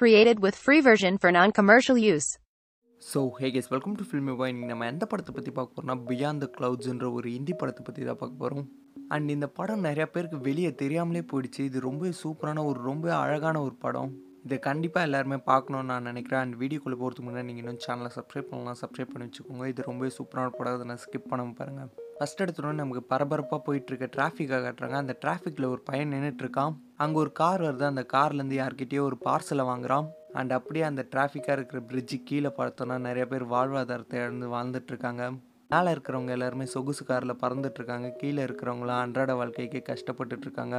Created with free version for non-commercial use. So hey guys welcome to film boy இன்றைக்கி நம்ம எந்த படத்தை பற்றி பார்க்க போகிறோம்னா பியாண்ட் த க்ளவுட்ஸ்ன்ற ஒரு ஹிந்தி படத்தை பற்றி தான் பார்க்க போகிறோம் அண்ட் இந்த படம் நிறையா பேருக்கு வெளியே தெரியாமலே போயிடுச்சு. இது ரொம்ப சூப்பரான ஒரு ரொம்ப அழகான ஒரு படம். இதை கண்டிப்பாக எல்லாருமே பார்க்கணும்னு நான் நினைக்கிறேன். அண்ட் வீடியோக்குள்ளே போகிறதுக்கு முன்னாடி நீங்கள் இன்னும் சேனலை சப்ஸ்கிரைப் பண்ணலாம் சப்ஸ்கிரைப் பண்ணி வச்சுக்கோங்க. இது ரொம்ப சூப்பரான படம். அதை நான் ஸ்கிப் பண்ணாமல் பாருங்கள் ஃபஸ்ட் எடுத்தோடனே நமக்கு பரபரப்பாக போயிட்டுருக்க டிராஃபிக்காக காட்டுறாங்க. அந்த டிராஃபிக்கில் ஒரு பையன் நின்றுட்டு இருக்கான் அங்கே ஒரு கார் வருது. அந்த கார்லேருந்து யார்கிட்டயோ ஒரு பார்சலை வாங்குறான். அண்ட் அப்படியே அந்த டிராஃபிக்காக இருக்கிற பிரிட்ஜு கீழே பார்த்தோன்னா நிறைய பேர் வாழ்வாதாரத்தை இழந்து வாழ்ந்துட்டுருக்காங்க மேலே இருக்கிறவங்க எல்லாருமே சொகுசு காரில் பறந்துட்டுருக்காங்க கீழே இருக்கிறவங்களாம் அன்றாட வாழ்க்கைக்கு கஷ்டப்பட்டுட்டு இருக்காங்க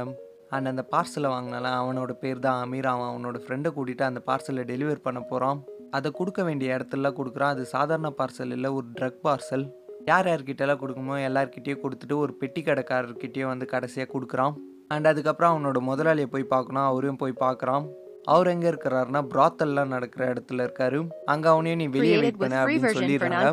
அண்ட் அந்த பார்சலை வாங்கினால அவனோட பேர் தான் அமீர். அவன் அவனோட ஃப்ரெண்டை கூட்டிகிட்டு அந்த பார்சலை டெலிவர் பண்ண போகிறான் அதை கொடுக்க வேண்டிய இடத்துலலாம் கொடுக்குறான். அது சாதாரண பார்சல் இல்லை ஒரு ட்ரக் பார்சல் யார் யார்கிட்டலாம் கொடுக்குமோ எல்லார்கிட்டயும் கொடுத்துட்டு ஒரு பெட்டி கடைக்காரர்கிட்டயும் வந்து கடைசியாக கொடுக்குறான். அண்ட் அதுக்கப்புறம் அவனோட முதலாளியை போய் பார்க்கணும். அவரையும் போய் பார்க்குறான். அவர் எங்கே இருக்கிறாருன்னா பிராத்தல்லாம் நடக்கிற இடத்துல இருக்காரு. அங்கே அவனையும் நீ வெளியே வெயிட் பண்ண அப்படின்னு சொல்லிடுறாங்க.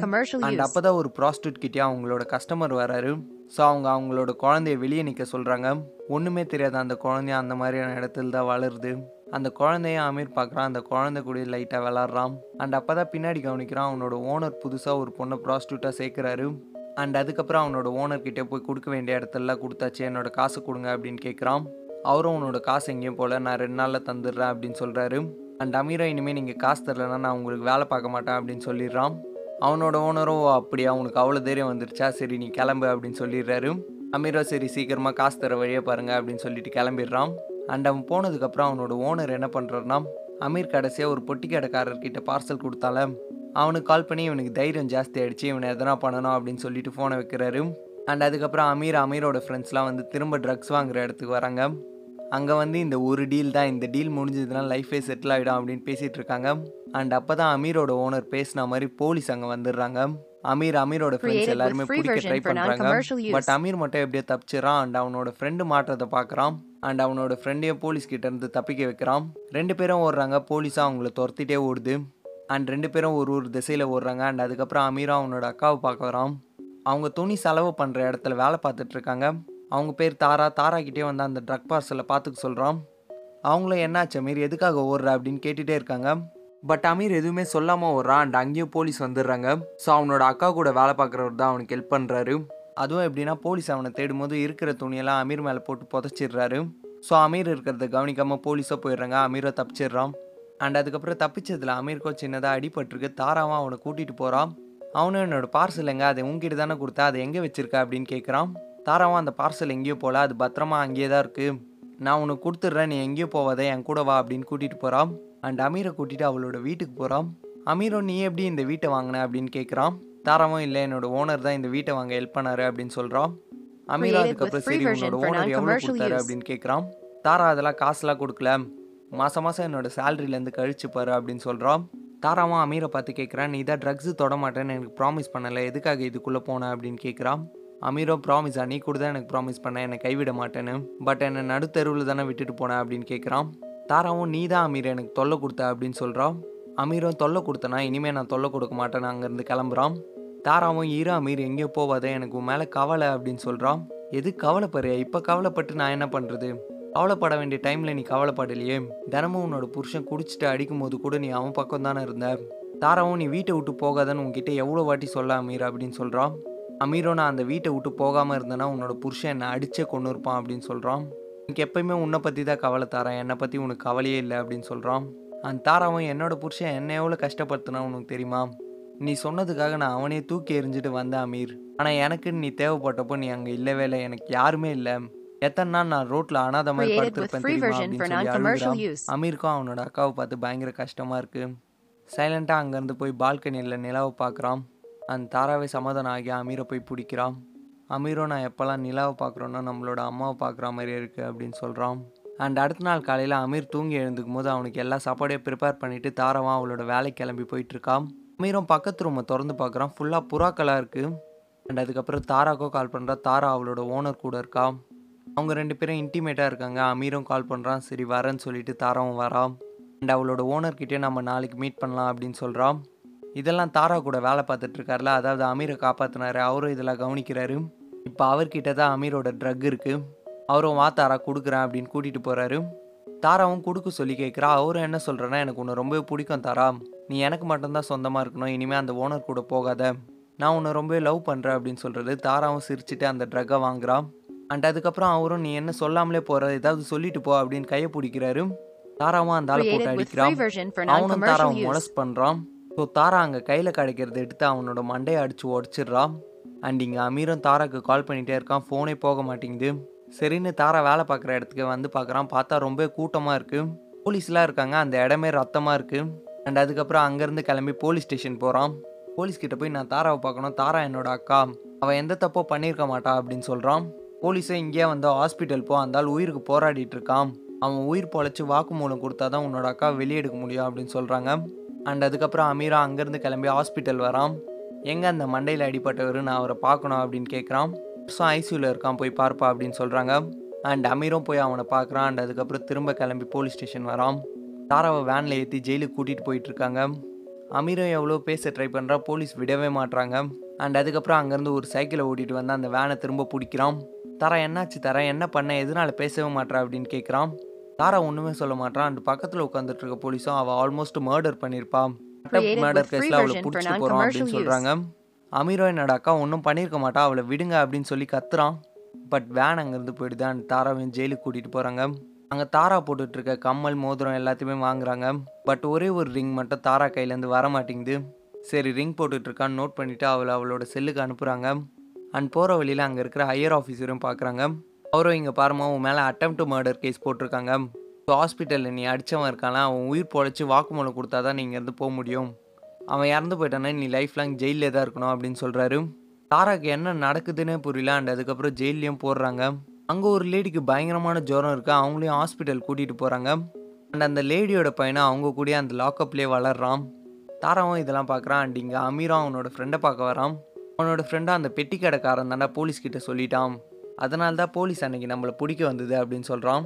And use. அப்போ தான் ஒரு ப்ராஸ்டியூட் கிட்டே அவங்களோட கஸ்டமர் வராரு. ஸோ அவங்க அவங்களோட குழந்தைய வெளியே நிற்க சொல்கிறாங்க ஒன்றுமே தெரியாது அந்த குழந்தைய அந்த மாதிரியான இடத்துல தான் வளருது. அந்த குழந்தைய அமீர் பார்க்குறான். அந்த குழந்தை கூட லைட்டாக விளாட்றான். அண்ட் அப்போ தான் பின்னாடி கவனிக்கிறான் அவனோட ஓனர் புதுசாக ஒரு பொண்ணை ப்ராஸ்டியூட்டாக சேர்க்குறாரு. அண்ட் அதுக்கப்புறம் அவனோட ஓனர்கிட்ட போய் கொடுக்க வேண்டிய இடத்துலலாம் கொடுத்தாச்சு என்னோட காசு கொடுங்க அப்படின்னு கேட்குறான். அவரும் உன்னோட காசு எங்கேயும் போல நான் ரெண்டு நாளில் தந்துடுறேன் அப்படின்னு சொல்கிறாரு அண்ட் அமீரா இனிமேல் நீங்கள் காசு தரலன்னா நான் உங்களுக்கு வேலை பார்க்க மாட்டேன் அப்படின்னு சொல்லிடுறான். அவனோட ஓனரும் "ஓ, அப்படியா அவனுக்கு அவ்வளோ தைரியம் வந்துருச்சா? சரி நீ கிளம்பு அப்படின்னு சொல்லிடுறாரு. அமீரோ சரி சீக்கிரமாக காசு தர வழியே பாருங்க அப்படின்னு சொல்லிட்டு கிளம்பிடுறான். அண்ட் அவன் போனதுக்கப்புறம் அவனோட ஓனர் என்ன பண்ணுறாருனா அமீர் கடைசியாக ஒரு பொட்டி கடைக்காரர்கிட்ட பார்சல் கொடுத்தால அவனுக்கு கால் பண்ணி இவனுக்கு தைரியம் ஜாஸ்தி ஆகிடுச்சு இவனை எதனா பண்ணணும் அப்படின்னு சொல்லிட்டு ஃபோனை வைக்கிறாரு. அண்ட் அதுக்கப்புறம் அமீர் அமீரோட ஃப்ரெண்ட்ஸ்லாம் வந்து திரும்ப ட்ரக்ஸ் வாங்குற இடத்துக்கு வராங்க. அங்கே வந்து இந்த ஒரு டீல் தான் இந்த டீல் முடிஞ்சதுன்னா லைஃபே செட்டில் ஆகிடும் அப்படின்னு பேசிகிட்டு இருக்காங்க. அண்ட் அப்போ தான் அமீரோட ஓனர் பேசின மாதிரி போலீஸ் அங்கே வந்துடுறாங்க. அமீர் அமீரோட ஃப்ரெண்ட்ஸ் எல்லாருமே பிடிக்க ட்ரை use. பட் அமீர் மட்டும் எப்படியோ தப்பிச்சிடறான் அண்ட் அவனோட ஃப்ரெண்டு மாட்டுறதை பார்க்குறான். அண்ட் அவனோட ஃப்ரெண்டையும் போலீஸ் கிட்ட இருந்து தப்பிக்க வைக்கிறான். ரெண்டு பேரும் ஓடுறாங்க. போலீஸாக அவங்கள துரத்திட்டே ஓடுது. அண்ட் ரெண்டு பேரும் ஒரு ஒரு திசையில் ஓடுறாங்க. அண்ட் அதுக்கப்புறம் அமீரும் அவனோட அக்காவை பார்க்க வரான். அவங்க துணி செலவு பண்ணுற இடத்துல வேலை பார்த்துட்டு இருக்காங்க. அவங்க பேர் தாரா. தாரா கிட்டே வந்து அந்த ட்ரக் பார்சலை பார்த்துக்க சொல்கிறான் அவங்களும் என்னாச்சு அமீர்? எதுக்காக ஓடுற? அப்படின்னு கேட்டுகிட்டே இருக்காங்க. பட் அமீர் எதுவுமே சொல்லாமல் ஓடுறான் அண்ட் அங்கேயும் போலீஸ் வந்துடுறாங்க. ஸோ அவனோட அக்கா கூட வேலை பார்க்குறவர் தான் அவனுக்கு ஹெல்ப் பண்ணுறாரு அதுவும் எப்படின்னா போலீஸ் அவனை தேடும் போது இருக்கிற துணியெல்லாம் அமீர் மேலே போட்டு புதைச்சிடுறாரு. ஸோ அமீர் இருக்கிறத கவனிக்காமல் போலீஸாக போயிடுறாங்க. அமீரை தப்பிச்சிடுறான். அண்ட் அதுக்கப்புறம் தப்பிச்சதில் அமீருக்கோ சின்னதாக அடிபட்டிருக்கு. தாராவும் அவனை கூட்டிகிட்டு போகிறான் அவனும் என்னோட பார்சல் எங்கே? அதை உங்ககிட்ட தானே கொடுத்தா? அதை எங்கே வச்சிருக்க? அப்படின்னு கேட்குறான் தாராவும் அந்த பார்சல் எங்கேயோ போகல அது பத்திரமா அங்கேயே தான் இருக்குது நான் உனக்கு கொடுத்துட்றேன். நீ எங்கேயோ போவாத என் கூட வா அப்படின்னு கூட்டிகிட்டு போகிறான் அண்ட் அமீரை கூட்டிகிட்டு அவளோட வீட்டுக்கு போகிறான் அமீரும் நீ எப்படி இந்த வீட்டை வாங்கின? அப்படின்னு கேட்குறான் தாராவும் இல்லை என்னோட ஓனர் தான் இந்த வீட்டை வாங்க ஹெல்ப் பண்ணாரு அப்படின்னு சொல்கிறான் அமீரா அதுக்கப்புறம் சரி உன்னோட ஓனர் எவ்வளோ கொடுத்தாரு. அப்படின்னு கேட்குறான் தாரா அதெல்லாம் காசுலாம் கொடுக்கல. மாதம் மாதம் என்னோட சேலரியிலேருந்து கழிச்சு பாரு அப்படின்னு சொல்கிறான் தாராவும் அமீரை பார்த்து கேட்குறான் நீ தான் ட்ரக்ஸு தொட மாட்டேன்னு எனக்கு ப்ராமிஸ் பண்ணலை. எதுக்காக இதுக்குள்ளே போன? அப்படின்னு கேட்குறான் அமீரோ ப்ராமிஸா நீ கூட தான் எனக்கு ப்ராமிஸ் பண்ண. என்னை கைவிட மாட்டேன்னு. பட் என்னை நடுத்தெருவில் தானே விட்டுட்டு போனேன் அப்படின்னு கேட்குறான் தாராவும் நீ தான் அமீர் எனக்கு தொல்லை கொடுத்த அப்படின்னு சொல்கிறான் அமீரும் தொல்லை கொடுத்தனா இனிமேல் நான் தொல்லை கொடுக்க மாட்டேன் அங்கேருந்து கிளம்புறான். தாராவும் ஈரா அமீர் எங்கேயோ போவாதே எனக்கு உன் மேலே கவலை அப்படின்னு சொல்கிறான் எது கவலைப்படுறியா? இப்போ கவலைப்பட்டு நான் என்ன பண்ணுறது கவலைப்பட வேண்டிய டைமில் நீ கவலைப்படலையே. தினமும் உன்னோட புருஷன் குடிச்சிட்டு அடிக்கும் போது கூட நீ அவன் பக்கம் தானே இருந்த. தாராவும் நீ வீட்டை விட்டு போகாதன்னு உன்கிட்ட எவ்வளோ வாட்டி சொல்ல அமீர் அப்படின்னு சொல்கிறான் அமீரோ நான் அந்த வீட்டை விட்டு போகாமல் இருந்தேன்னா உன்னோட புருஷன் என்னை அடிச்சே கொண்டு இருப்பான் அப்படின்னு சொல்கிறான் எனக்கு எப்பயுமே உன்னை பற்றி தான் கவலை தாரேன். என்னை பற்றி உனக்கு கவலையே இல்லை அப்படின்னு சொல்கிறான் அந்த தாராவும் என்னோட புருஷன் என்னை எவ்வளோ கஷ்டப்படுத்தினா உனக்கு தெரியுமா? நீ சொன்னதுக்காக நான் அவனே தூக்கி எறிஞ்சிட்டு வந்தேன் அமீர். ஆனால் எனக்குன்னு நீ தேவைப்பட்டப்போ நீ அங்கே இல்லவே இல்லை. எனக்கு யாருமே இல்லை. எத்தனை நாள் நான் ரோட்டில் அனாத மாதிரி படுத்திருப்பேன். அமீருக்கும் அவனோட அக்காவை பார்த்து பயங்கர கஷ்டமாக இருக்குது சைலண்ட்டாக அங்கேருந்து போய் பால்கனியில் நிலாவை பார்க்குறான். அந்த தாராவை சமாதானம் ஆகி அமீரை போய் பிடிக்கிறான். அமீரும் நான் எப்போல்லாம் நிலாவை பார்க்குறோன்னா நம்மளோட அம்மாவை பார்க்குற மாதிரியே இருக்குது அப்படின்னு சொல்கிறான் அண்ட் அடுத்த நாள் காலையில் அமீர் தூங்கி எழுந்துக்கும் போது அவனுக்கு எல்லா சாப்பாடையும் ப்ரிப்பேர் பண்ணிவிட்டு தாராவும் அவளோட வேலைக்கு கிளம்பி போயிட்டுருக்கான் அமீரும் பக்கத்து ரூமை திறந்து பார்க்குறான். ஃபுல்லாக புறாக்களாக இருக்குது அண்ட் அதுக்கப்புறம் தாராக்கோ கால் பண்ணுறா தாரா அவளோட ஓனர் கூட இருக்கா. அவங்க ரெண்டு பேரும் இன்டிமேட்டாக இருக்காங்க. அமீரும் கால் பண்ணுறான் சரி வரேன்னு சொல்லிட்டு தாராவும் வரான் அண்ட் அவளோட ஓனர்கிட்டே நம்ம நாளைக்கு மீட் பண்ணலாம் அப்படின்னு சொல்கிறான் இதெல்லாம் தாரா கூட வேலை பார்த்துட்டு இருக்காருல அதாவது அமீரை காப்பாற்றினாரு அவரும் இதெல்லாம் கவனிக்கிறாரு. இப்போ அவர்கிட்ட தான் அமீரோட ட்ரக் இருக்குது அவரும் வா தாரா கொடுக்குறேன் அப்படின்னு கூட்டிகிட்டு போகிறாரு தாராவும் கொடுக்க சொல்லி கேட்குறா. அவரும் என்ன சொல்கிறேன்னா எனக்கு உன்னை ரொம்பவே பிடிக்கும் தாரா. நீ எனக்கு மட்டும்தான் சொந்தமாக இருக்கணும். இனிமேல் அந்த ஓனர் கூட போகாத. நான் உன்னை ரொம்பவே லவ் பண்ணுறேன் அப்படின்னு சொல்கிறது தாராவும் சிரிச்சுட்டு அந்த ட்ரக்கை வாங்குறான் அண்ட் அதுக்கப்புறம் அவரும் நீ என்ன சொல்லாமலே போகிற ஏதாவது சொல்லிட்டு போ அப்படின்னு கையை பிடிக்கிறாரு. தாராவும் அந்த ஆளை போட்டு அடிக்கிறான். அவனும் தாராவும். மொலஸ் பண்ணுறான் ஸோ தாரா அங்கே கையில் கிடைக்கிறத எடுத்து அவனோட மண்டையை அடித்து உடச்சிடுறான் அண்ட் இங்கே அமீரும் தாராக்கு கால் பண்ணிகிட்டே இருக்கான். ஃபோனே போக மாட்டேங்குது. சரின்னு தாரா வேலை பார்க்குற இடத்துக்கு வந்து பார்க்குறான். பார்த்தா ரொம்ப கூட்டமாக இருக்குது போலீஸ்லாம் இருக்காங்க. அந்த இடமே ரத்தமாக இருக்குது அண்ட் அதுக்கப்புறம் அங்கேருந்து கிளம்பி போலீஸ் ஸ்டேஷன் போகிறான் போலீஸ்கிட்ட போய் நான் தாராவை பார்க்கணும். தாரா என்னோட அக்கா. அவள் எந்த தப்போ பண்ணியிருக்க மாட்டா அப்படின்னு சொல்கிறான் போலீஸே இங்கேயே வந்து ஹாஸ்பிட்டல் போ. அந்தால் உயிருக்கு போராடிட்டு இருக்கான். அவன் உயிர் பொழைச்சி வாக்குமூலம் கொடுத்தா தான் உன்னோட அக்கா வெளியே எடுக்க முடியும் அப்படின்னு சொல்கிறாங்க அண்ட் அதுக்கப்புறம் அமீரா அங்கேருந்து கிளம்பி ஹாஸ்பிட்டல் வரான் எங்கே அந்த மண்டையில் அடிபட்டவர்? நான் அவரை பார்க்கணும் அப்படின்னு கேட்குறான் ஸோ ஐசியூவில் இருக்கான் போய் பார்ப்பா அப்படின்னு சொல்கிறாங்க அண்ட் அமீரும் போய் அவனை பார்க்குறான். அண்ட் அதுக்கப்புறம் திரும்ப கிளம்பி போலீஸ் ஸ்டேஷன் வரான் தாராவை வேனில் ஏற்றி ஜெயிலுக்கு கூட்டிகிட்டு போயிட்டுருக்காங்க அமீரம் அமீரும் எவ்வளோ பேச ட்ரை பண்ணுறா போலீஸ் விடவே மாட்றாங்க. அண்ட் அதுக்கப்புறம் அங்கேருந்து ஒரு சைக்கிளை ஓட்டிகிட்டு வந்து அந்த வேனை திரும்ப பிடிக்கிறான் தாரா என்னாச்சு தர? என்ன பண்ண? எதனால பேசவே மாட்றா அப்படின்னு கேட்குறான் தாரா ஒன்றுமே சொல்ல மாட்டான் அண்ட் பக்கத்தில் உட்காந்துட்டு இருக்க போலீஸும் அவள் ஆல்மோஸ்ட் மர்டர் பண்ணியிருப்பா Created மர்டர் with free கேஸில் அவளை பிடிச்சிட்டு போகிறோம் அப்படின்னு. சொல்கிறாங்க அமீரோ என்னோட அக்கா ஒன்றும் பண்ணியிருக்க மாட்டா. அவளை விடுங்க அப்படின்னு சொல்லி கத்துறான். பட் வேன் அங்கேருந்து போயிடுது. அண்ட் தாராவையும் ஜெயிலுக்கு கூட்டிகிட்டு போகிறாங்க அங்கே தாரா போட்டுட்டு இருக்க கம்மல் மோதிரம் எல்லாத்தையுமே வாங்குறாங்க. பட் ஒரே ஒரு ரிங் மட்டும் தாரா கையிலேருந்து வர மாட்டேங்குது. சரி ரிங் போட்டுட்டு இருக்கான்னு நோட் பண்ணிவிட்டு அவளை அவளோட செல்லுக்கு அனுப்புகிறாங்க அண்ட் போகிற வழியில் அங்கே இருக்கிற ஹையர் ஆஃபீஸரும் பார்க்குறாங்க அவரும் இங்கே பாருமா உன் மேலே அட்டம் டு மர்டர் கேஸ் போட்டிருக்காங்க. ஸோ ஹாஸ்பிட்டலில் நீ அடித்தவன் இருக்கானா அவன் உயிர் பொழைச்சி வாக்குமூலம் கொடுத்தா தான் நீங்கள் இருந்து போக முடியும். அவன் இறந்து போயிட்டானா நீ லைஃப் லாங் ஜெயிலே தான் இருக்கணும் அப்படின்னு சொல்கிறாரு தாராக்கு என்ன நடக்குதுன்னே புரியல அண்ட் அதுக்கப்புறம் ஜெயிலையும் போடுறாங்க. அங்கே ஒரு லேடிக்கு பயங்கரமான ஜுரம் இருக்குது அவங்களையும் ஹாஸ்பிட்டல் கூட்டிகிட்டு போகிறாங்க அண்ட் அந்த லேடியோட பையனை அவங்க கூட அந்த லாக்கப்லேயே வளர்றான். தாராவும் இதெல்லாம் பார்க்குறான் அண்ட் இங்கே அமீரும் அவனோட ஃப்ரெண்டை பார்க்க வரான். அவனோட ஃப்ரெண்டாக அந்த பெட்டி கடைக்காரன் தாண்டா போலீஸ்கிட்ட சொல்லிட்டான். அதனால தான் போலீஸ் அன்னைக்கு நம்மளை பிடிக்க வந்தது அப்படின்னு சொல்கிறான்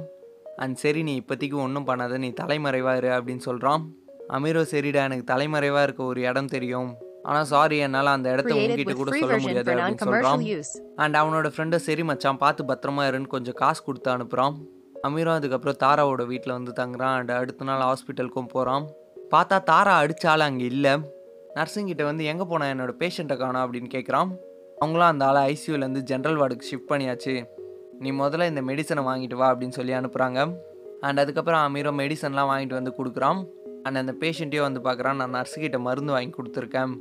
அண்ட் சரி நீ இப்போதைக்கு ஒன்றும் பண்ணாத நீ தலைமறைவா இரு அப்படின்னு சொல்கிறான் அமீரோ சரிடா எனக்கு தலைமறைவாக இருக்க ஒரு இடம் தெரியும். ஆனால் சாரி என்னால் அந்த இடத்த உங்ககிட்ட கூட சொல்ல முடியாது அப்படின்னு சொல்கிறான். அண்ட் அவனோட ஃப்ரெண்டை சரி மச்சான் பார்த்து பத்திரமா இருன்னு கொஞ்சம் காசு கொடுத்து அனுப்புகிறான் அமீரும் அதுக்கப்புறம் தாராவோட வீட்டில் வந்து தங்குறான். அண்ட் அடுத்த நாள் ஹாஸ்பிட்டலுக்கும் போகிறான் பார்த்தா தாரா அடித்தாலும் அங்கே இல்லை. நர்ஸுங்கிட்ட வந்து எங்கே போனா என்னோட பேஷண்ட்டை காணோம்? அப்படின்னு கேட்குறான் அவங்களும் அந்த ஆளை ஐசியூலேருந்து ஜென்ரல் வார்டுக்கு ஷிஃப்ட் பண்ணியாச்சு. நீ முதல்ல இந்த மெடிசனை வாங்கிட்டு வா அப்படின்னு சொல்லி அனுப்புகிறாங்க அண்ட் அதுக்கப்புறம் அமீரோ மெடிசன்லாம் வாங்கிட்டு வந்து கொடுக்குறான். அண்ட் அந்த பேஷண்ட்டையும் வந்து பார்க்குறான் நான் நர்ஸுக்கிட்ட மருந்து வாங்கி கொடுத்துருக்கேன்.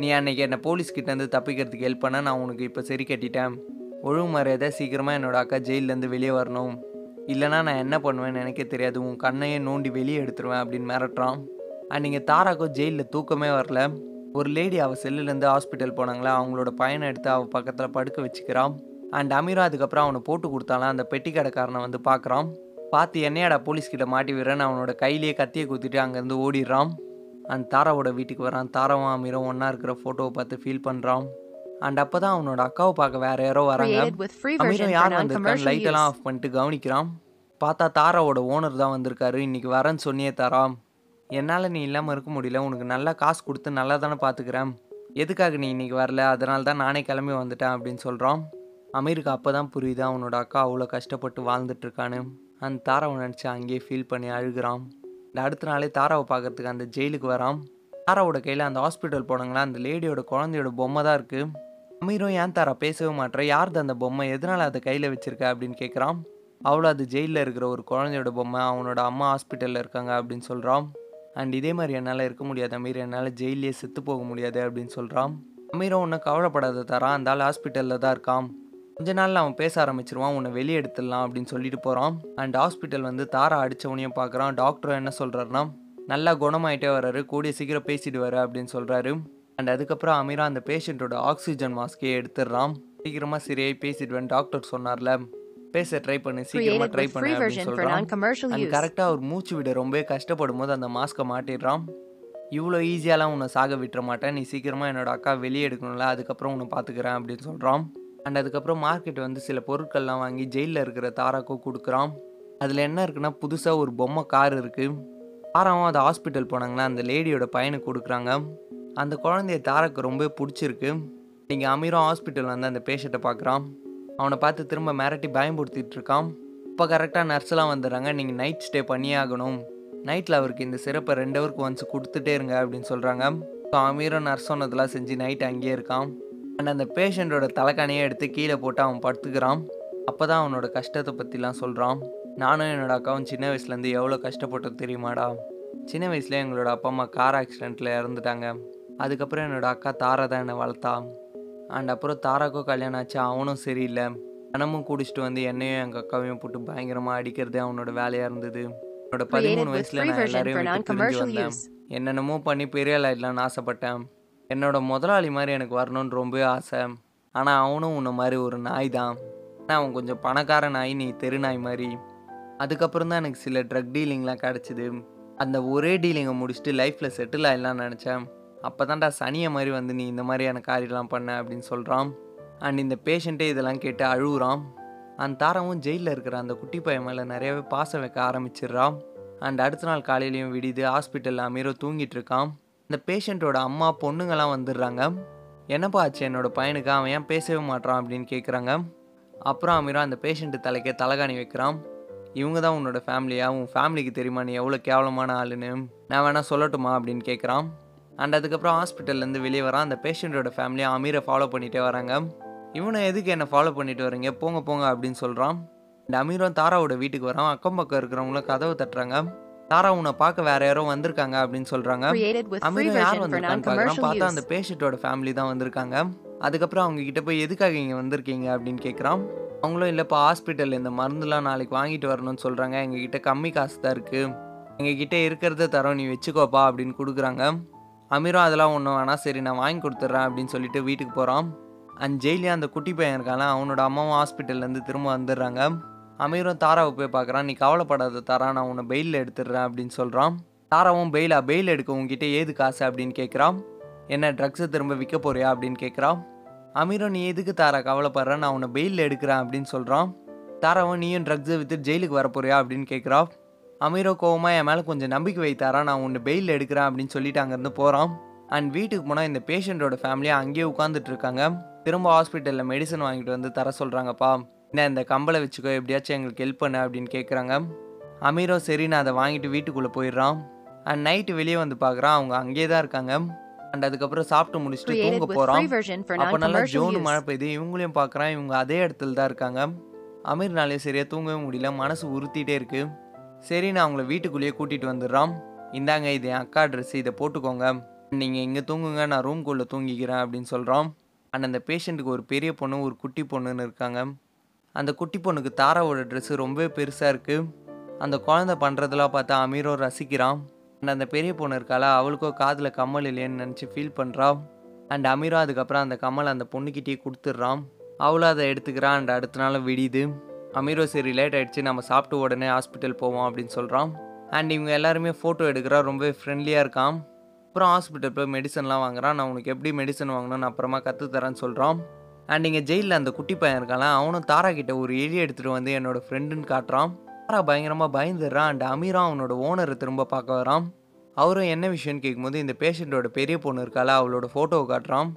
நீ அன்னைக்கு என்னை போலீஸ்கிட்டேருந்து தப்பிக்கிறதுக்கு ஹெல்ப் பண்ண நான் உனக்கு இப்போ சரி கட்டிட்டேன். ஒழுங்கு மரியாதை சீக்கிரமாக என்னோட அக்கா ஜெயிலேருந்து வெளியே வரணும். இல்லைனா நான் என்ன பண்ணுவேன்னு எனக்கே தெரியாது. உன் கண்ணையே நோண்டி வெளியே எடுத்துருவேன் அப்படின்னு மிரட்டுறான். அண்ட் நீங்கள் தாராக்கோ ஜெயிலில் தூக்கமே வரல. ஒரு லேடி அவள் செல்லுலேருந்து ஹாஸ்பிட்டல் போனாங்களா அவங்களோட பையனை எடுத்து அவள் பக்கத்தில் படுக்க வச்சுக்கிறான் அண்ட் அமீரா அதுக்கப்புறம் அவனை போட்டு கொடுத்தாலாம் அந்த பெட்டி கடைக்காரனை வந்து பார்க்குறான் பார்த்து என்னையாடா போலீஸ்கிட்ட மாட்டி விடுறேன்னு அவனோட கையிலேயே கத்தியை குத்திட்டு அங்கேருந்து ஓடிடுறான் அண்ட் தாராவோட வீட்டுக்கு வரான். தாராவும் அமீரும் ஒன்றா இருக்கிற ஃபோட்டோவை பார்த்து ஃபீல் பண்ணுறான் அண்ட் அப்போ தான் அவனோட அக்காவை பார்க்க வேற யாரோ வராங்க. அமீரும் யார் வந்திருக்கான்னு non-commercial லைட் எல்லாம் use. ஆஃப் பண்ணிட்டு கவனிக்கிறான். பார்த்தா தாராவோட ஓனர் தான் வந்திருக்காரு. இன்னைக்கு வரேன்னு சொன்னியே தாரா என்னால் நீ இல்லாமல் இருக்க முடியல. உனக்கு நல்லா காசு கொடுத்து நல்லா தானே பார்த்துக்கிறேன் எதுக்காக நீ இன்றைக்கி வரல? அதனால தான் நானே கிளம்பி வந்துட்டேன் அப்படின்னு சொல்கிறான் அமீருக்கு அப்போ தான் புரியுது அவனோட அக்கா அவ்வளோ கஷ்டப்பட்டு வாழ்ந்துட்டுருக்கான்னு அந்த தாராவை நினச்சி அங்கேயே ஃபீல் பண்ணி அழுகுறான். இந்த அடுத்த நாளே தாராவை பார்க்கறதுக்கு அந்த ஜெயிலுக்கு வரான். தாராவோட கையில் அந்த ஹாஸ்பிட்டல் போனாங்களா? அந்த லேடியோட குழந்தையோட பொம்மை தான் இருக்குது அமீரும் ஏன் தாரா பேசவே மாட்டேற யார்து அந்த பொம்மை? எதனால் அதை கையில் வச்சுருக்க அப்படின்னு கேட்குறான் அவ்வளோ அது ஜெயிலில் இருக்கிற ஒரு குழந்தையோட பொம்மை அவனோட அம்மா ஹாஸ்பிட்டலில் இருக்காங்க அப்படின்னு சொல்கிறான் அண்ட் இதே மாதிரி என்னால் இருக்க முடியாது அமீர். என்னால் ஜெயிலே செத்து போக முடியாது அப்படின்னு சொல்கிறான் அமீரும் ஒன்றும் கவலைப்படாத தரான் அந்த ஆள் ஹாஸ்பிட்டலில் தான் இருக்கான் கொஞ்ச நாளில் அவன் பேச ஆரம்பிச்சிருவான் உன்னை வெளியே எடுத்துடலாம் அப்படின்னு சொல்லிட்டு போகிறான் அண்ட் ஹாஸ்பிட்டல் வந்து தாரா அடித்தவனையும் பார்க்குறான் டாக்டரும் என்ன சொல்கிறாருன்னா நல்லா குணமாயிட்டே வர்றாரு கூடிய சீக்கிரம் பேசிடுவார் அப்படின்னு சொல்கிறாரு அண்ட் அதுக்கப்புறம் அமீரா அந்த பேஷண்ட்டோட ஆக்சிஜன் மாஸ்கே எடுத்துடுறான். சீக்கிரமாக சரியாகி பேசிடுவேன் டாக்டர் சொன்னார்ல. பேச ட்ரை பண்ணு சீக்கிரமாக Created ட்ரை பண்ணு அப்படின்னு non-commercial அண்ட். கரெக்டாக அவர் மூச்சு விட ரொம்பவே கஷ்டப்படும் போது அந்த மாஸ்க்கை மாட்டிடுறான். இவ்வளோ ஈஸியாலாம் உன்னை சாக விட்டுற மாட்டேன். நீ சீக்கிரமாக என்னோட அக்கா வெளியே எடுக்கணும்ல அதுக்கப்புறம் உன்னை பார்த்துக்கிறேன் அப்படின்னு சொல்கிறான் அண்ட் அதுக்கப்புறம் மார்க்கெட் வந்து சில பொருட்கள்லாம் வாங்கி ஜெயிலில் இருக்கிற தாராக்கோ கொடுக்குறான். அதில் என்ன இருக்குன்னா புதுசாக ஒரு பொம்மை கார் இருக்குது தாராவும் அது ஹாஸ்பிட்டல் போனாங்கன்னா அந்த லேடியோட பையனுக்கு கொடுக்குறாங்க. அந்த குழந்தைய தாராக்கு ரொம்ப பிடிச்சிருக்கு. நீங்கள் அமீரும் ஹாஸ்பிட்டல் வந்து அந்த பேஷண்ட்டை பார்க்குறான் அவனை பார்த்து திரும்ப மிரட்டி பயம்படுத்திட்டு இருக்கான் இப்போ கரெக்டாக நர்ஸ்லாம் வந்துடுறாங்க. நீங்கள் நைட் ஸ்டே பண்ணியே ஆகணும். நைட்டில் அவருக்கு இந்த சிறப்பை ரெண்டு ஹவருக்கு ஒன்ஸ் கொடுத்துட்டே இருங்க அப்படின்னு சொல்கிறாங்க ஸோ அமீரும் நர்ஸ் சொன்னதெல்லாம் செஞ்சு நைட் அங்கேயே இருக்கான். அண்ட் அந்த பேஷண்ட்டோட தலைக்கானையே எடுத்து கீழே போட்டு அவன் படுத்துக்கிறான். அப்போ தான் அவனோட கஷ்டத்தை பற்றிலாம் சொல்கிறான் நானும் என்னோட அக்காவும் சின்ன வயசுலேருந்து எவ்வளோ கஷ்டப்பட்டோம் தெரியுமாடா? சின்ன வயசுல எங்களோட அப்பா அம்மா கார் ஆக்சிடெண்ட்டில் இறந்துட்டாங்க. அதுக்கப்புறம் என்னோடய அக்கா தாரா தான் என்னை வளர்த்தா. அண்ட் அப்புறம் தாராக்கும் கல்யாணம் ஆச்சு. அவனும் சரியில்லை. தினமும் குடிச்சிட்டு வந்து என்னையும் எங்கள் அக்காவையும் போட்டு பயங்கரமாக அடிக்கிறதே அவனோட வேலையாக இருந்தது. என்னோட பதிமூணு வயசில் நான் எல்லாரையும். என்னென்னமோ பண்ணி பெரிய ஆளாயிடலாம்னு ஆசைப்பட்டேன். என்னோட முதலாளி மாதிரி எனக்கு வரணும்னு ரொம்பவே ஆசை. ஆனால் அவனும் உன்னை மாதிரி ஒரு நாய் தான் ஆனால் அவன் கொஞ்சம் பணக்கார நாய் நீ தெரு நாய் மாதிரி. அதுக்கப்புறம் தான் எனக்கு சில ட்ரக் டீலிங்லாம் கிடச்சிது. அந்த ஒரே டீலிங்கை முடிச்சுட்டு லைஃப்பில் செட்டில் ஆகிடலாம்னு நினச்சேன். அப்போ தான்டா சனியை மாதிரி வந்து நீ இந்த மாதிரியான காரியெல்லாம் பண்ண அப்படின்னு சொல்கிறான் அண்ட் இந்த பேஷண்ட்டே இதெல்லாம் கேட்டு அழுகுறான் அந்த தாராவும் ஜெயிலில் இருக்கிற அந்த குட்டி பையன் மேலே நிறையவே பாசம் வைக்க ஆரம்பிச்சிடுறான் அண்ட் அடுத்த நாள் காலையிலையும் விடிது ஹாஸ்பிட்டலில் அமீரோ தூங்கிட்டு இருக்கான் இந்த பேஷண்ட்டோட அம்மா பொண்ணுங்கெல்லாம் வந்துடுறாங்க. என்னப்பா ஆச்சு? என்னோட பையனுக்கு அவன் ஏன் பேசவே மாட்றான் அப்படின்னு கேட்குறாங்க அப்புறம் அமீரோ அந்த பேஷண்ட்டு தலைக்கே தலைகாணி வைக்கிறான் இவங்க தான் உன்னோட ஃபேமிலியா உன் ஃபேமிலிக்கு தெரியுமா? நீ எவ்வளோ கேவலமான ஆளுன்னு? நான் வேணால் சொல்லட்டுமா? அப்படின்னு கேட்குறான் அண்ட் அதுக்கப்புறம் ஹாஸ்பிட்டல்லேருந்து வெளியே வரான். அந்த பேஷண்ட்டோட ஃபேமிலியை அமீரை ஃபாலோ பண்ணிகிட்டே வராங்க. இவனை எதுக்கு என்னை ஃபாலோ பண்ணிட்டு வரீங்க? போங்க போங்க அப்படின்னு சொல்கிறான் இந்த அமீரும் தாராவோட வீட்டுக்கு வரான். அக்கம் பக்கம் இருக்கிறவங்களும் கதவை தட்டுறாங்க. தாரா உன்னை பார்க்க வேற யாரோ வந்திருக்காங்க அப்படின்னு சொல்கிறாங்க அமீரும் யார் வந்திருக்கான்னு பார்க்குறான். பார்த்தா. அந்த பேஷண்ட்டோட ஃபேமிலி தான் வந்திருக்காங்க. அதுக்கப்புறம் அவங்க கிட்ட போய் எதுக்காக இங்கே வந்திருக்கீங்க? அப்படின்னு கேட்குறான் அவங்களும் இல்லைப்பா ஹாஸ்பிட்டல் இந்த மருந்துலாம் நாளைக்கு வாங்கிட்டு வரணும்னு சொல்கிறாங்க எங்ககிட்ட கம்மி காசு தான் இருக்குது எங்ககிட்ட இருக்கிறத தரோம். நீ வச்சுக்கோப்பா அப்படின்னு கொடுக்குறாங்க. அமீரும் அதெல்லாம் ஒன்று வேணாம். சரி நான் வாங்கி கொடுத்துட்றேன் அப்படின்னு சொல்லிட்டு வீட்டுக்கு போகிறான் அண்ட் ஜெயிலியா அந்த குட்டி பையன் இருக்கான அவனோட அம்மாவும் ஹாஸ்பிட்டல்லேருந்து திரும்ப வந்துடுறாங்க. அமீரும் தாராவை போய் பார்க்குறான். நீ கவலைப்படாத தாரா நான் உன்னை பெயிலில் எடுத்துடுறேன் அப்படின்னு சொல்கிறான் தாராவும் பெயிலா பெயில் எடுக்க உங்ககிட்ட ஏது காசு? அப்படின்னு கேட்குறான். என்ன ட்ரக்ஸை திரும்ப விற்க போறியா? அப்படின்னு கேட்குறான். அமீரும் நீ எதுக்கு தாரா கவலைப்படுற? நான் உன்னை பெயிலில் எடுக்கிறேன் அப்படின்னு சொல்கிறான் தாராவும் நீயும் ட்ரக்ஸை விற்று ஜெயிலுக்கு வர போறியா? அப்படின்னு கேட்குறான். அமீரோ கோவமா என் மேலே கொஞ்சம் நம்பிக்கை வைத்தாரா? நான் உன்னை பெயில் எடுக்கிறேன் அப்படின்னு சொல்லிட்டு அங்கேருந்து போகிறான் அண்ட் வீட்டுக்கு போனால் இந்த பேஷண்ட்டோட ஃபேமிலியை அங்கேயே உட்காந்துட்டு இருக்காங்க. திரும்ப ஹாஸ்பிட்டலில் மெடிசன் வாங்கிட்டு வந்து தர சொல்கிறாங்கப்பா என்ன இந்த கம்பளை வச்சுக்கோ எப்படியாச்சும் எங்களுக்கு ஹெல்ப் பண்ணு அப்படின்னு கேட்குறாங்க அமீரோ சரி நான் அதை வாங்கிட்டு வீட்டுக்குள்ளே போயிடுறான். அண்ட் நைட்டு வெளியே வந்து பார்க்குறான் அவங்க அங்கேயே தான் இருக்காங்க. அண்ட் அதுக்கப்புறம் சாப்பிட்டு முடிச்சுட்டு தூங்க போகிறான் அப்போ நல்லா ஜோனு. மழை பெய்யுது இவங்களையும் பார்க்குறான் இவங்க அதே இடத்துல தான் இருக்காங்க. அமீர்னாலே சரியா தூங்கவே முடியல. மனசு உறுத்திட்டே இருக்கு. சரி நான் அவங்கள வீட்டுக்குள்ளேயே கூட்டிகிட்டு வந்துடுறான் இந்தாங்க இது என் அக்கா ட்ரெஸ் இதை போட்டுக்கோங்க. நீங்கள் இங்கே தூங்குங்க நான் ரூம்குள்ளே தூங்கிக்கிறேன் அப்படின்னு சொல்கிறோம் அண்ட் அந்த பேஷண்ட்டுக்கு ஒரு பெரிய பொண்ணு ஒரு குட்டி பொண்ணுன்னு இருக்காங்க. அந்த குட்டி பொண்ணுக்கு தாராவோட ட்ரெஸ்ஸு ரொம்பவே பெருசாக இருக்குது அந்த குழந்தை பண்ணுறதெல்லாம் பார்த்தா அமீரோ ரசிக்கிறான். அண்ட் அந்த பெரிய பொண்ணு இருக்கால அவளுக்கோ காதில் கம்மல் இல்லையேன்னு நினச்சி ஃபீல் பண்ணுறா அண்ட் அமீரோ அதுக்கப்புறம் அந்த கம்மல் அந்த பொண்ணுக்கிட்டேயே கொடுத்துட்றான். அவளும் அதை எடுத்துக்கிறான் அண்ட் அடுத்த நாளும் விடியுது. அமீரோ சரி லேட் ஆயிடுச்சு. நம்ம சாப்பிட்டு உடனே ஹாஸ்பிட்டல் போவோம் அப்படின்னு சொல்கிறான் அண்ட் இவங்க எல்லாருமே ஃபோட்டோ எடுக்கிறா ரொம்பவே ஃப்ரெண்ட்லியாக இருக்கான் அப்புறம் ஹாஸ்பிட்டல் போய் மெடிசன்லாம் வாங்குறான். நான் உனக்கு எப்படி மெடிசன் வாங்கணும்னு அப்புறமா கற்றுத்தரேன்னு சொல்கிறான் அண்ட் இங்கே ஜெயிலில் அந்த குட்டி பையன் இருக்கான்ல அவனும் தாரா கிட்ட ஒரு எலி எடுத்துகிட்டு வந்து என்னோடய ஃப்ரெண்டுன்னு காட்டுறான். தாரா பயங்கரமாக பயந்துடுறான் அண்ட் அமீரா அவனோட ஓனரை திரும்ப பார்க்க வரான். அவரும் என்ன விஷயம்னு கேட்கும்போது இந்த பேஷண்ட்டோட பெரிய பொண்ணு இருக்கால அவளோட ஃபோட்டோவை காட்டுறான்.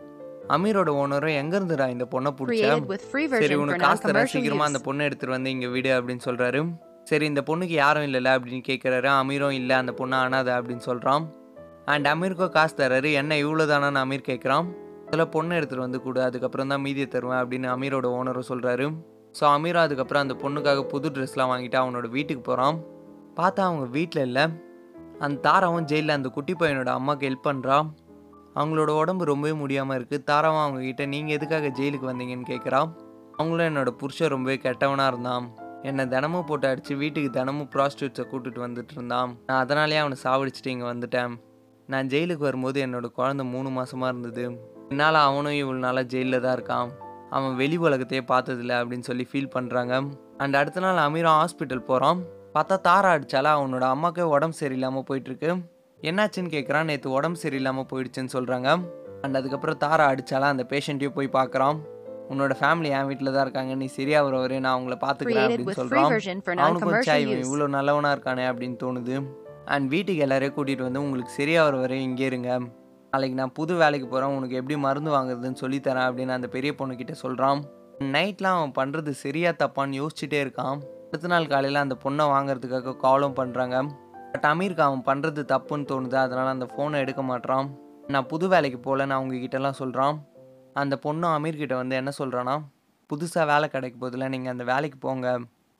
அமீரோட ஓனரும் எங்கேருந்துடா இந்த பொண்ணை பிடிச்ச? சரி உனக்கு காசு non-commercial சீக்கிரமா அந்த. பொண்ணை எடுத்துட்டு வந்து இங்க விடு அப்படின்னு சொல்றாரு. சரி இந்த பொண்ணுக்கு யாரும் இல்லைல்ல அப்படின்னு கேட்குறாரு அமீரும் இல்லை அந்த பொண்ணு அனாதை அப்படின்னு சொல்றான். அண்ட் அமீருக்கும் காசு தராரு. என்ன இவ்வளோ தானான்னு அமீர் கேட்குறான் அதில் பொண்ணை எடுத்துட்டு வந்து கொடு அதுக்கப்புறம் தான் மீதியை தருவேன் அப்படின்னு அமீரோட ஓனரும் சொல்றாரு. ஸோ அமீரும் அதுக்கப்புறம் அந்த பொண்ணுக்காக புது ட்ரெஸ்லாம் வாங்கிட்டு அவனோட வீட்டுக்கு போகிறான் பார்த்தா அவங்க வீட்டில் இல்லை. அந்த தாராவும் ஜெயிலில் அந்த குட்டி பையனோட அம்மாவுக்கு ஹெல்ப் பண்ணுறா அவங்களோட உடம்பு ரொம்பவே முடியாமல் இருக்குது தாராவும் அவங்கக்கிட்ட நீங்கள் எதுக்காக ஜெயிலுக்கு வந்தீங்கன்னு கேட்குறான் அவங்களும் என்னோட புருஷன் ரொம்பவே கெட்டவனாக இருந்தான். என்னை தினமும் போட்டு அடித்து வீட்டுக்கு தினமும் ப்ராஸ்டியூட்ஸை கூட்டிட்டு வந்துட்டு இருந்தான். நான் அதனாலேயே அவனை சாவடிச்சிட்டு இங்கே வந்துட்டேன். நான் ஜெயிலுக்கு வரும்போது என்னோட குழந்தை மூணு மாதமாக இருந்தது. என்னால் அவனும் இவ்வளோ நாளாக ஜெயிலில் தான் இருக்கான். அவன் வெளி உலகத்தையே பார்த்ததில்ல அப்படின்னு சொல்லி ஃபீல் பண்ணுறாங்க அண்ட் அடுத்த நாள் அமீரம் ஹாஸ்பிட்டல் போகிறான் பார்த்தா தாரா அடித்தால அவனோட அம்மாக்கே உடம்பு சரியில்லாமல் போயிட்டுருக்கு என்னாச்சுன்னு கேட்குறான் நேற்று உடம்பு சரியில்லாமல் போயிடுச்சுன்னு சொல்கிறாங்க அண்ட் அதுக்கப்புறம் தாரா அடிச்சால அந்த பேஷண்ட்டையும் போய் பார்க்குறான் உன்னோட ஃபேமிலி என் வீட்டில் தான் இருக்காங்க. நீ சரியா வர வரையும் நான் அவங்கள பார்த்துக்கிறேன் அப்படின்னு சொல்கிறான் non-commercial சாய் இவன். இவ்வளோ நல்லவனாக இருக்கானே அப்படின்னு தோணுது. அண்ட் வீட்டுக்கு எல்லாரையும் கூட்டிகிட்டு வந்து உங்களுக்கு சரியா வர வரையும் இங்கே இருங்க. நாளைக்கு நான் புது வேலைக்கு போகிறேன் உனக்கு எப்படி மருந்து வாங்குறதுன்னு சொல்லித்தரேன் அப்படின்னு அந்த பெரிய பொண்ணுக்கிட்ட சொல்கிறான் நைட்லாம் அவன் பண்ணுறது சரியா தப்பான்னு யோசிச்சுட்டே இருக்கான். அடுத்த நாள் காலையில் அந்த பொண்ணை வாங்குறதுக்காக காலும் பண்ணுறாங்க பட் அமீருக்கு அவன் பண்ணுறது தப்புன்னு தோணுது. அதனால் அந்த ஃபோனை எடுக்க மாட்றான். நான் புது வேலைக்கு போகல நான் அவங்க கிட்டலாம் சொல்கிறான் அந்த பொண்ணும் அமீர்கிட்ட வந்து என்ன சொல்கிறான்னா புதுசாக வேலை கிடைக்க போதில் நீங்கள் அந்த வேலைக்கு போங்க.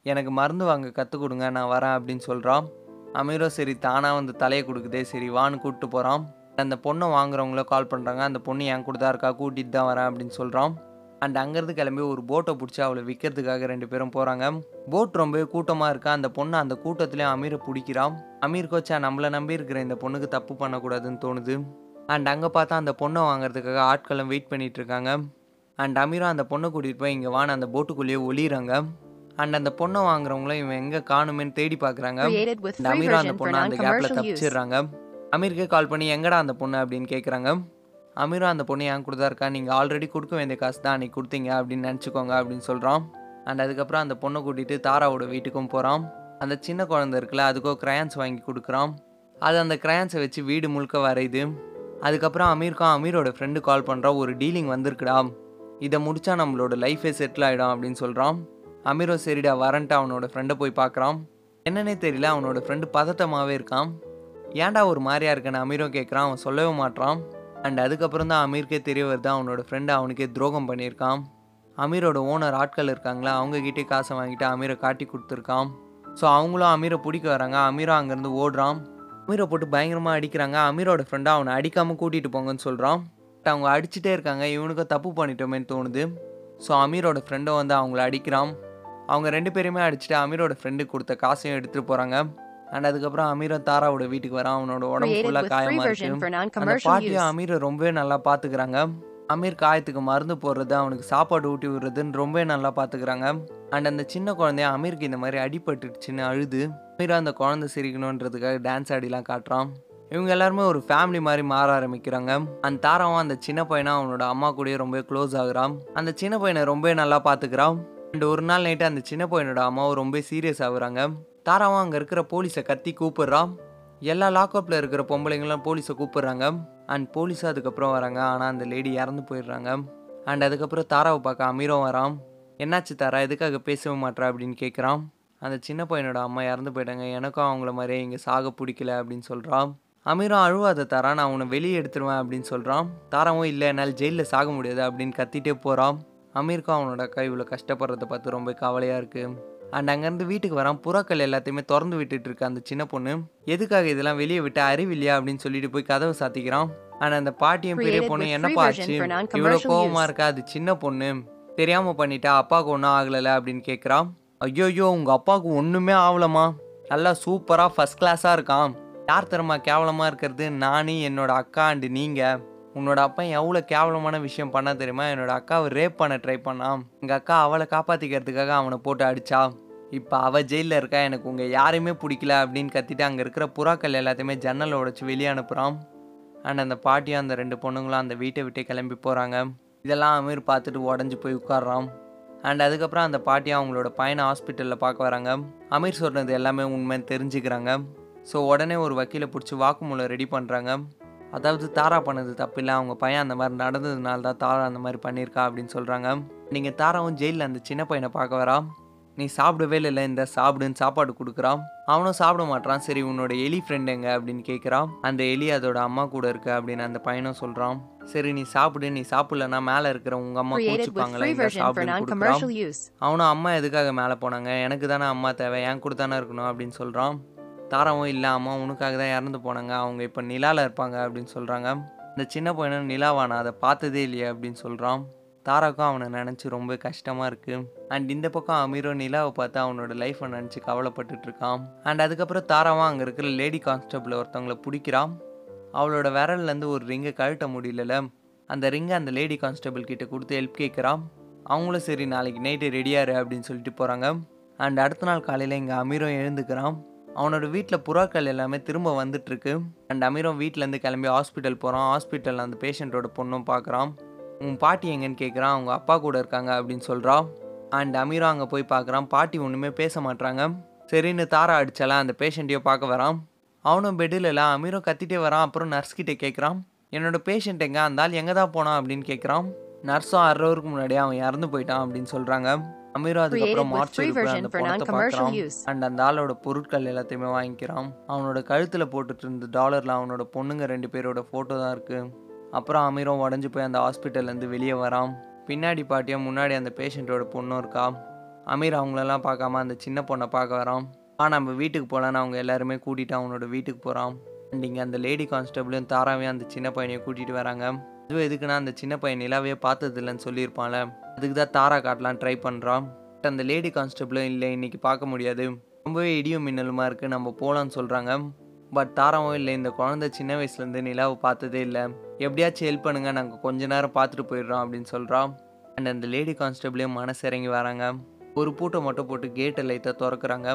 எனக்கு மருந்து வாங்க கற்றுக் கொடுங்க நான் வரேன் அப்படின்னு சொல்கிறான் அமீரோ சரி தானாக வந்து தலையை கொடுக்குதே சரி வான்னு கூப்பிட்டு போகிறான் அந்த பொண்ணை வாங்குறவங்களோ கால் பண்ணுறாங்க அந்த பொண்ணு என் கூட தான் இருக்கா கூட்டிகிட்டு தான் வரேன் அப்படின்னு சொல்கிறான் அண்ட் அங்கேருந்து கிளம்பி ஒரு போட்டை பிடிச்சி அவளை விற்கிறதுக்காக ரெண்டு பேரும் போகிறாங்க போட் ரொம்பவே கூட்டமாக இருக்கா? அந்த பொண்ணு அந்த கூட்டத்துலேயும் அமீரை பிடிக்கிறான் அமீர் கோச்சா நம்மளை நம்பி இருக்கிற இந்த பொண்ணுக்கு தப்பு பண்ணக்கூடாதுன்னு தோணுது. அண்ட் அங்கே பார்த்தா அந்த பொண்ணை வாங்குறதுக்காக ஆட்களும் வெயிட் பண்ணிட்டு இருக்காங்க. அண்ட் அமீரும் அந்த பொண்ணை கூட்டிகிட்டு போய் இங்கே வான அந்த போட்டுக்குள்ளேயே ஒளியிறாங்க. அண்ட் அந்த பொண்ணை வாங்குறவங்களும் இவன் எங்கே காணுமேன்னு தேடி பார்க்குறாங்க. அமீரும் அந்த பொண்ணை அந்த கேப்பில். தப்பிச்சிடுறாங்க. அமீருக்கே கால் பண்ணி எங்கடா அந்த பொண்ணு அப்படின்னு கேட்குறாங்க அமீரும் அந்த பொண்ணு ஏன் கூட இருக்கா? நீங்கள் ஆல்ரெடி கொடுக்க வேண்டிய காசு தான் அன்றைக்கி கொடுத்தீங்க அப்படின்னு நினச்சிக்கோங்க அப்படின்னு சொல்கிறான் அண்ட் அதுக்கப்புறம் அந்த பொண்ணை கூட்டிகிட்டு தாராவோட வீட்டுக்கும் போகிறான் அந்த சின்ன குழந்தை இருக்குல்ல அதுக்கோ கிரையான்ஸ் வாங்கி கொடுக்குறான். அது அந்த கிரையான்ஸை வச்சு வீடு முழுக்க வரையுது. அதுக்கப்புறம் அமீருக்கும் அமீரோட ஃப்ரெண்டு கால் பண்ணுறான் ஒரு டீலிங் வந்திருக்குடா. இதை முடித்தா நம்மளோட லைஃபே செட்டில் ஆகிடும் அப்படின்னு சொல்கிறான் அமீரோ சரிடா வரன்ட்டு அவனோட ஃப்ரெண்டை போய் பார்க்குறான். என்னன்னே தெரியல அவனோட ஃப்ரெண்டு பதட்டமாகவே இருக்கான். ஏன்டா ஒரு மாதிரியா இருக்கேன்னு அமீரும் கேட்குறான் அவன் சொல்லவே மாட்றான். அண்ட் அதுக்கப்புறம் தான் அமீருக்கே தெரிய வருது அவனோட ஃப்ரெண்டு அவனுக்கே துரோகம் பண்ணியிருக்கான். அமீரோட ஓனர் ஆட்கள் இருக்காங்களா அவங்கக்கிட்டே காசை வாங்கிட்டு அமீரை காட்டி கொடுத்துருக்கான். ஸோ அவங்களும் அமீரை பிடிக்க வராங்க அமீரும் அங்கேருந்து ஓடுறான். அமீரை போட்டு பயங்கரமாக அடிக்கிறாங்க அமீரோட ஃப்ரெண்டை அவனை அடிக்காமல் கூட்டிகிட்டு போங்கன்னு சொல்கிறான் பட் அவங்க அடிச்சுட்டே இருக்காங்க இவனுக்கும் தப்பு பண்ணிட்டோமேன்னு தோணுது. ஸோ அமீரோட ஃப்ரெண்டும் வந்து அவங்கள அடிக்கிறான். அவங்க ரெண்டு பேருமே அடிச்சுட்டு அமீரோட ஃப்ரெண்டுக்கு கொடுத்த காசையும் எடுத்துகிட்டு போகிறாங்க அண்ட் அதுக்கப்புறம் அமீரும் தாராவோட வீட்டுக்கு வரான். அவனோட உடம்பு ஃபுல்லாக காயமாக இருக்கு. அந்த பாட்டியும். அமீரை ரொம்பவே நல்லா பார்த்துக்கிறாங்க அமீர் காயத்துக்கு மருந்து போடுறது அவனுக்கு சாப்பாடு ஊட்டி விடுறதுன்னு ரொம்பவே நல்லா பார்த்துக்கிறாங்க அண்ட் அந்த சின்ன குழந்தைய அமீருக்கு இந்த மாதிரி அடிபட்டுடுச்சுன்னு அழுது அமீர் அந்த குழந்தை சிரிக்கணுன்றதுக்காக டான்ஸ் ஆடிலாம் காட்டுறான். இவங்க எல்லாருமே ஒரு ஃபேமிலி மாதிரி மாற ஆரம்பிக்கிறாங்க. அந்த தாராவும் அந்த சின்ன பையனும் அவனோட அம்மா கூடயே ரொம்ப க்ளோஸ் ஆகுறான். அந்த சின்ன பையனை ரொம்பவே நல்லா பார்த்துக்கிறான் அண்ட் ஒரு நாள் நைட்டு அந்த சின்ன பையனோட அம்மாவும் ரொம்ப சீரியஸ் ஆகுறாங்க. தாராவும் அங்கே இருக்கிற போலீஸை கத்தி கூப்பிடுறான். எல்லா லாக்அப்பில் இருக்கிற பொம்பளைங்களாம் போலீஸை கூப்பிடுறாங்க. அண்ட் போலீஸும் அதுக்கப்புறம் வராங்க. ஆனால் அந்த லேடி இறந்து போயிடுறாங்க. அண்ட் அதுக்கப்புறம் தாராவை பார்க்க அமீரும் வரான். என்னாச்சு தாரா? எதுக்காக பேசவே மாட்றா? அப்படின்னு கேட்குறான் அந்த சின்ன பையனோட அம்மா இறந்து போயிட்டாங்க. எனக்கும் அவங்கள மாதிரியே இங்கே சாக பிடிக்கல அப்படின்னு சொல்கிறான் அமீரும் அழுவாத தாரா நான் உன்னை வெளியே எடுத்துருவேன் அப்படின்னு சொல்கிறான் தாராவும் இல்லை என்னால் ஜெயிலில் சாக முடியாது அப்படின்னு கத்திட்டே போகிறான் அமீருக்கும் அவனோட அக்கா இவ்வளோ கஷ்டப்படுறத பார்த்து ரொம்ப கவலையாக இருக்குது அண்ட் அங்கேருந்து வீட்டுக்கு வரான். புறாக்கள் எல்லாத்தையுமே திறந்து விட்டுட்டு இருக்க அந்த சின்ன பொண்ணு. எதுக்காக இதெல்லாம் வெளியே விட்டு அறிவில்லையா அப்படின்னு சொல்லிட்டு போய் கதவை சாத்திக்கிறான். அண்ட் அந்த பாட்டியும் பெரிய பொண்ணு என்னப்பா ஆச்சு இவ்வளோ use. இருக்கா? அது சின்ன பொண்ணு. தெரியாம பண்ணிட்டா அப்பாவுக்கு ஒன்றும் ஆகலைல அப்படின்னு கேட்குறான் ஐயோயோ உங்க அப்பாவுக்கு ஒன்றுமே ஆகலமா நல்லா சூப்பராக ஃபர்ஸ்ட் கிளாஸாக இருக்கான். யார் தரமா கேவலமாக இருக்கிறது? நானே என்னோட அக்கா அண்டு நீங்கள் உன்னோட அப்பா எவ்வளோ கேவலமான விஷயம் பண்ணா தெரியுமா? என்னோட அக்காவை ரேப் பண்ண ட்ரை பண்ணான். எங்கள் அக்கா அவளை காப்பாற்றிக்கிறதுக்காக அவனை போட்டு அடிச்சா. இப்போ அவள் ஜெயிலில் இருக்கா? எனக்கு உங்கள் யாரையுமே பிடிக்கல அப்படின்னு கத்திட்டு அங்கே இருக்கிற புறாக்கள் எல்லாத்தையுமே ஜன்னலை உடச்சி வெளியே அனுப்புகிறான் அண்ட் அந்த பாட்டியும் அந்த ரெண்டு பொண்ணுங்களும் அந்த வீட்டை விட்டே கிளம்பி போகிறாங்க இதெல்லாம் அமீர் பார்த்துட்டு உடஞ்சி போய் உட்கார்றான். அண்ட் அதுக்கப்புறம் அந்த பாட்டியும் அவங்களோட பையனை ஹாஸ்பிட்டலில் பார்க்க வராங்க. அமீர் சொன்னது எல்லாமே உண்மை தெரிஞ்சுக்கிறாங்க. ஸோ உடனே ஒரு வக்கீலை பிடிச்சி வாக்குமூலம் ரெடி பண்ணுறாங்க அதாவது தாரா பண்ணது தப்பில்லை அவங்க பையன் அந்த மாதிரி நடந்ததுனால தான் தாரா அந்த மாதிரி பண்ணியிருக்கா அப்படின்னு சொல்கிறாங்க நீங்கள் தாராவும் ஜெயிலில் அந்த சின்ன பையனை பார்க்க வரா? நீ சாப்பிடவே இல்லை இந்த சாப்பிடுன்னு சாப்பாடு கொடுக்குறான் அவனும் சாப்பிட மாட்றான். சரி உன்னோட எலி ஃப்ரெண்ட் எங்க அப்படின்னு கேட்குறான் அந்த எலி அதோட அம்மா கூட இருக்கு அப்படின்னு அந்த பையனும் சொல்கிறான் சரி நீ சாப்பிடு நீ சாப்பிடலன்னா மேலே இருக்கிற உங்கள் அம்மா கோச்சுப்பாங்களே சாப்பிடுன்னு. அவனும் அம்மா எதுக்காக மேலே போனாங்க? எனக்கு தானே அம்மா தேவை என் கூட தானே இருக்கணும் அப்படின்னு சொல்கிறான் தாராவும் இல்லை அம்மா உனக்காக தான் இறந்து போனாங்க. அவங்க இப்போ நிலாவில் இருப்பாங்க அப்படின்னு சொல்கிறாங்க இந்த சின்ன பையனும் நிலாவானா? அதை பார்த்ததே இல்லையே அப்படின்னு சொல்கிறான் தாராக்கும் அவனை நினச்சி ரொம்ப கஷ்டமாக இருக்குது அண்ட் இந்த பக்கம் அமீரும் நிலாவை பார்த்து அவனோட லைஃப்பை நினச்சி கவலைப்பட்டுட்டு இருக்கான். அண்ட் அதுக்கப்புறம் தாராவும் அங்கே இருக்கிற லேடி கான்ஸ்டபிள் ஒருத்தவங்கள பிடிக்கிறான். அவளோட விரல்லேருந்து ஒரு ரிங்கை கழட்ட முடியல அந்த ரிங்கை அந்த லேடி கான்ஸ்டபிள் கிட்ட கொடுத்து ஹெல்ப் கேட்குறான். அவங்களும் சரி நாளைக்கு நைட்டு ரெடியாரு அப்படின்னு சொல்லிட்டு போகிறாங்க அண்ட் அடுத்த நாள் காலையில் இங்கே அமீரும் எழுந்துக்கிறான். அவனோட வீட்டில் புறாக்கள் எல்லாமே திரும்ப வந்துட்டுருக்கு அண்ட் அமீரும் வீட்டிலேருந்து கிளம்பி ஹாஸ்பிட்டல் போகிறான் ஹாஸ்பிட்டலில் அந்த பேஷண்ட்டோட பொண்ணும் பார்க்குறான் உன் பாட்டி எங்கன்னு கேட்குறான் அவங்க அப்பா கூட இருக்காங்க அப்படின்னு சொல்கிறான் அண்ட் அமீரா அங்கே போய் பார்க்குறான் பாட்டி ஒன்றுமே பேச மாட்டாங்க சரின்னு தாரா அடிச்சாலாம் அந்த பேஷண்ட்டையோ பார்க்க வரான். அவனும் பெட்டில் அமீரும் கத்திட்டே வரான். அப்புறம் நர்ஸ்கிட்ட கேட்குறான் என்னோட பேஷண்ட் எங்கே? அந்த ஆள் எங்கே தான் போனான்? அப்படின்னு கேட்குறான் நர்ஸும் அரை முன்னாடியே அவன் இறந்து போயிட்டான் அப்படின்னு சொல்கிறாங்க அமீரும் அதுக்கப்புறம் மார்ச் அந்த பணத்தை பார்க்குறான். அண்ட் அந்த ஆளோட பொருட்கள் எல்லாத்தையுமே வாங்கிக்கிறான் அவனோட கழுத்தில் போட்டுட்டு இருந்த டாலரில் அவனோட பொண்ணுங்க ரெண்டு பேரோட ஃபோட்டோ தான் இருக்குது அப்புறம் அமீரும் உடஞ்சி போய் அந்த ஹாஸ்பிட்டல்லேருந்து வெளியே வரான். பின்னாடி பாட்டியும் முன்னாடி அந்த பேஷண்ட்டோட பொண்ணும் இருக்கா? அமீர் அவங்களெல்லாம் பார்க்காம அந்த சின்ன பொண்ணை பார்க்க வரான். ஆ நம்ம வீட்டுக்கு போகலான்னு அவங்க எல்லாருமே கூட்டிகிட்டு அவனோட வீட்டுக்கு போகிறான் அண்ட் இங்கே அந்த லேடி கான்ஸ்டபிளும் தாராவையும் அந்த சின்ன பையனையும் கூட்டிகிட்டு வராங்க. அதுவும் எதுக்குன்னா அந்த சின்ன பையன் நிலாவே பார்த்தது இல்லைன்னு சொல்லியிருப்பான்ல. அதுக்கு தான் தாரா காட்டலாம் ட்ரை பண்ணுறான் பட் அந்த லேடி கான்ஸ்டபிளும் இல்லை இன்றைக்கி பார்க்க முடியாது. ரொம்பவே இடியும் மின்னலுமா இருக்குது நம்ம போகலான்னு சொல்கிறாங்க பட் தாராவும் இல்லை இந்த குழந்தை சின்ன வயசுலேருந்து நிலாவை பார்த்ததே இல்லை. எப்படியாச்சும் ஹெல்ப் பண்ணுங்க நாங்கள் கொஞ்ச நேரம் பார்த்துட்டு போயிடுறோம் அப்படின்னு சொல்கிறோம் அண்ட் அந்த லேடி கான்ஸ்டபிளையும் மனசு இறங்கி வராங்க. ஒரு பூட்டை மட்டும் போட்டு கேட்டை லைட்டாக திறக்கிறாங்க.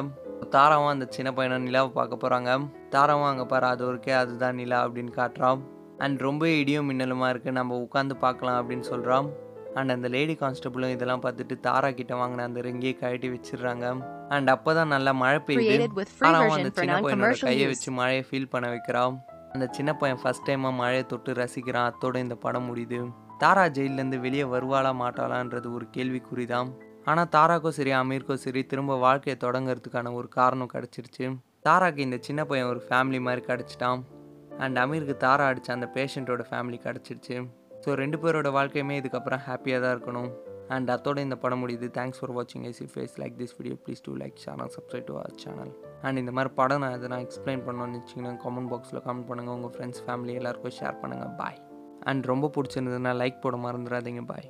தாராவும் அந்த சின்ன பையனை நிலாவை பார்க்க போகிறாங்க தாராவும் அங்கே பாரு அது ஒருக்கே அதுதான் நிலா அப்படின்னு காட்டுறான். அண்ட் ரொம்ப இடியும் மின்னலுமா இருக்குது நம்ம உட்காந்து பார்க்கலாம் அப்படின்னு சொல்கிறான் அண்ட் அந்த லேடி கான்ஸ்டபிளும் இதெல்லாம் பார்த்துட்டு தாரா கிட்ட வாங்கின அந்த ரிங்கியை கழட்டி வச்சிடுறாங்க. அண்ட் அப்போ தான் நல்லா மழை பெய்யுது. Version அந்த சின்ன பையனோட கையை. வச்சு மழையை ஃபீல் பண்ண வைக்கிறான். அந்த சின்ன பையன் ஃபர்ஸ்ட் டைமாக மழையை தொட்டு ரசிக்கிறான். அத்தோட இந்த படம் முடியுது. தாரா ஜெயிலேருந்து வெளியே வருவாளா மாட்டாளான்றது ஒரு கேள்விக்குறி தான் ஆனால் தாராக்கும் சரி அமீருக்கும் சரி திரும்ப வாழ்க்கையை தொடங்குறதுக்கான ஒரு காரணம் கிடச்சிருச்சு. தாராக்கு இந்த சின்ன பையன் ஒரு ஃபேமிலி மாதிரி கிடச்சிட்டான். அண்ட் அமீருக்கு தாரா அடித்த அந்த பேஷண்ட்டோட ஃபேமிலி கிடச்சிருச்சு. ஸோ ரெண்டு பேரோட வாழ்க்கையுமே இதுக்கப்புறம் ஹாப்பியாக தான் இருக்கணும். அண்ட் அத்தோட இந்த படம் முடியுது. தேங்க்ஸ் ஃபார் வாட்சிங் I see face like this video please do like channel subscribe to our channel and இந்த மாதிரி படம் நான் எதனா எக்ஸ்பிளைன் பண்ணணும்னு வச்சிங்கன்னா கமெண்ட் பாக்ஸில் கமெண்ட் பண்ணுங்கள் உங்கள் ஃப்ரெண்ட்ஸ் ஃபேமிலி எல்லாருக்கும் ஷேர் பண்ணுங்கள் பாய் அண்ட் ரொம்ப பிடிச்சிருந்ததுன்னா லைக் போட மறந்துடாதீங்க. பாய்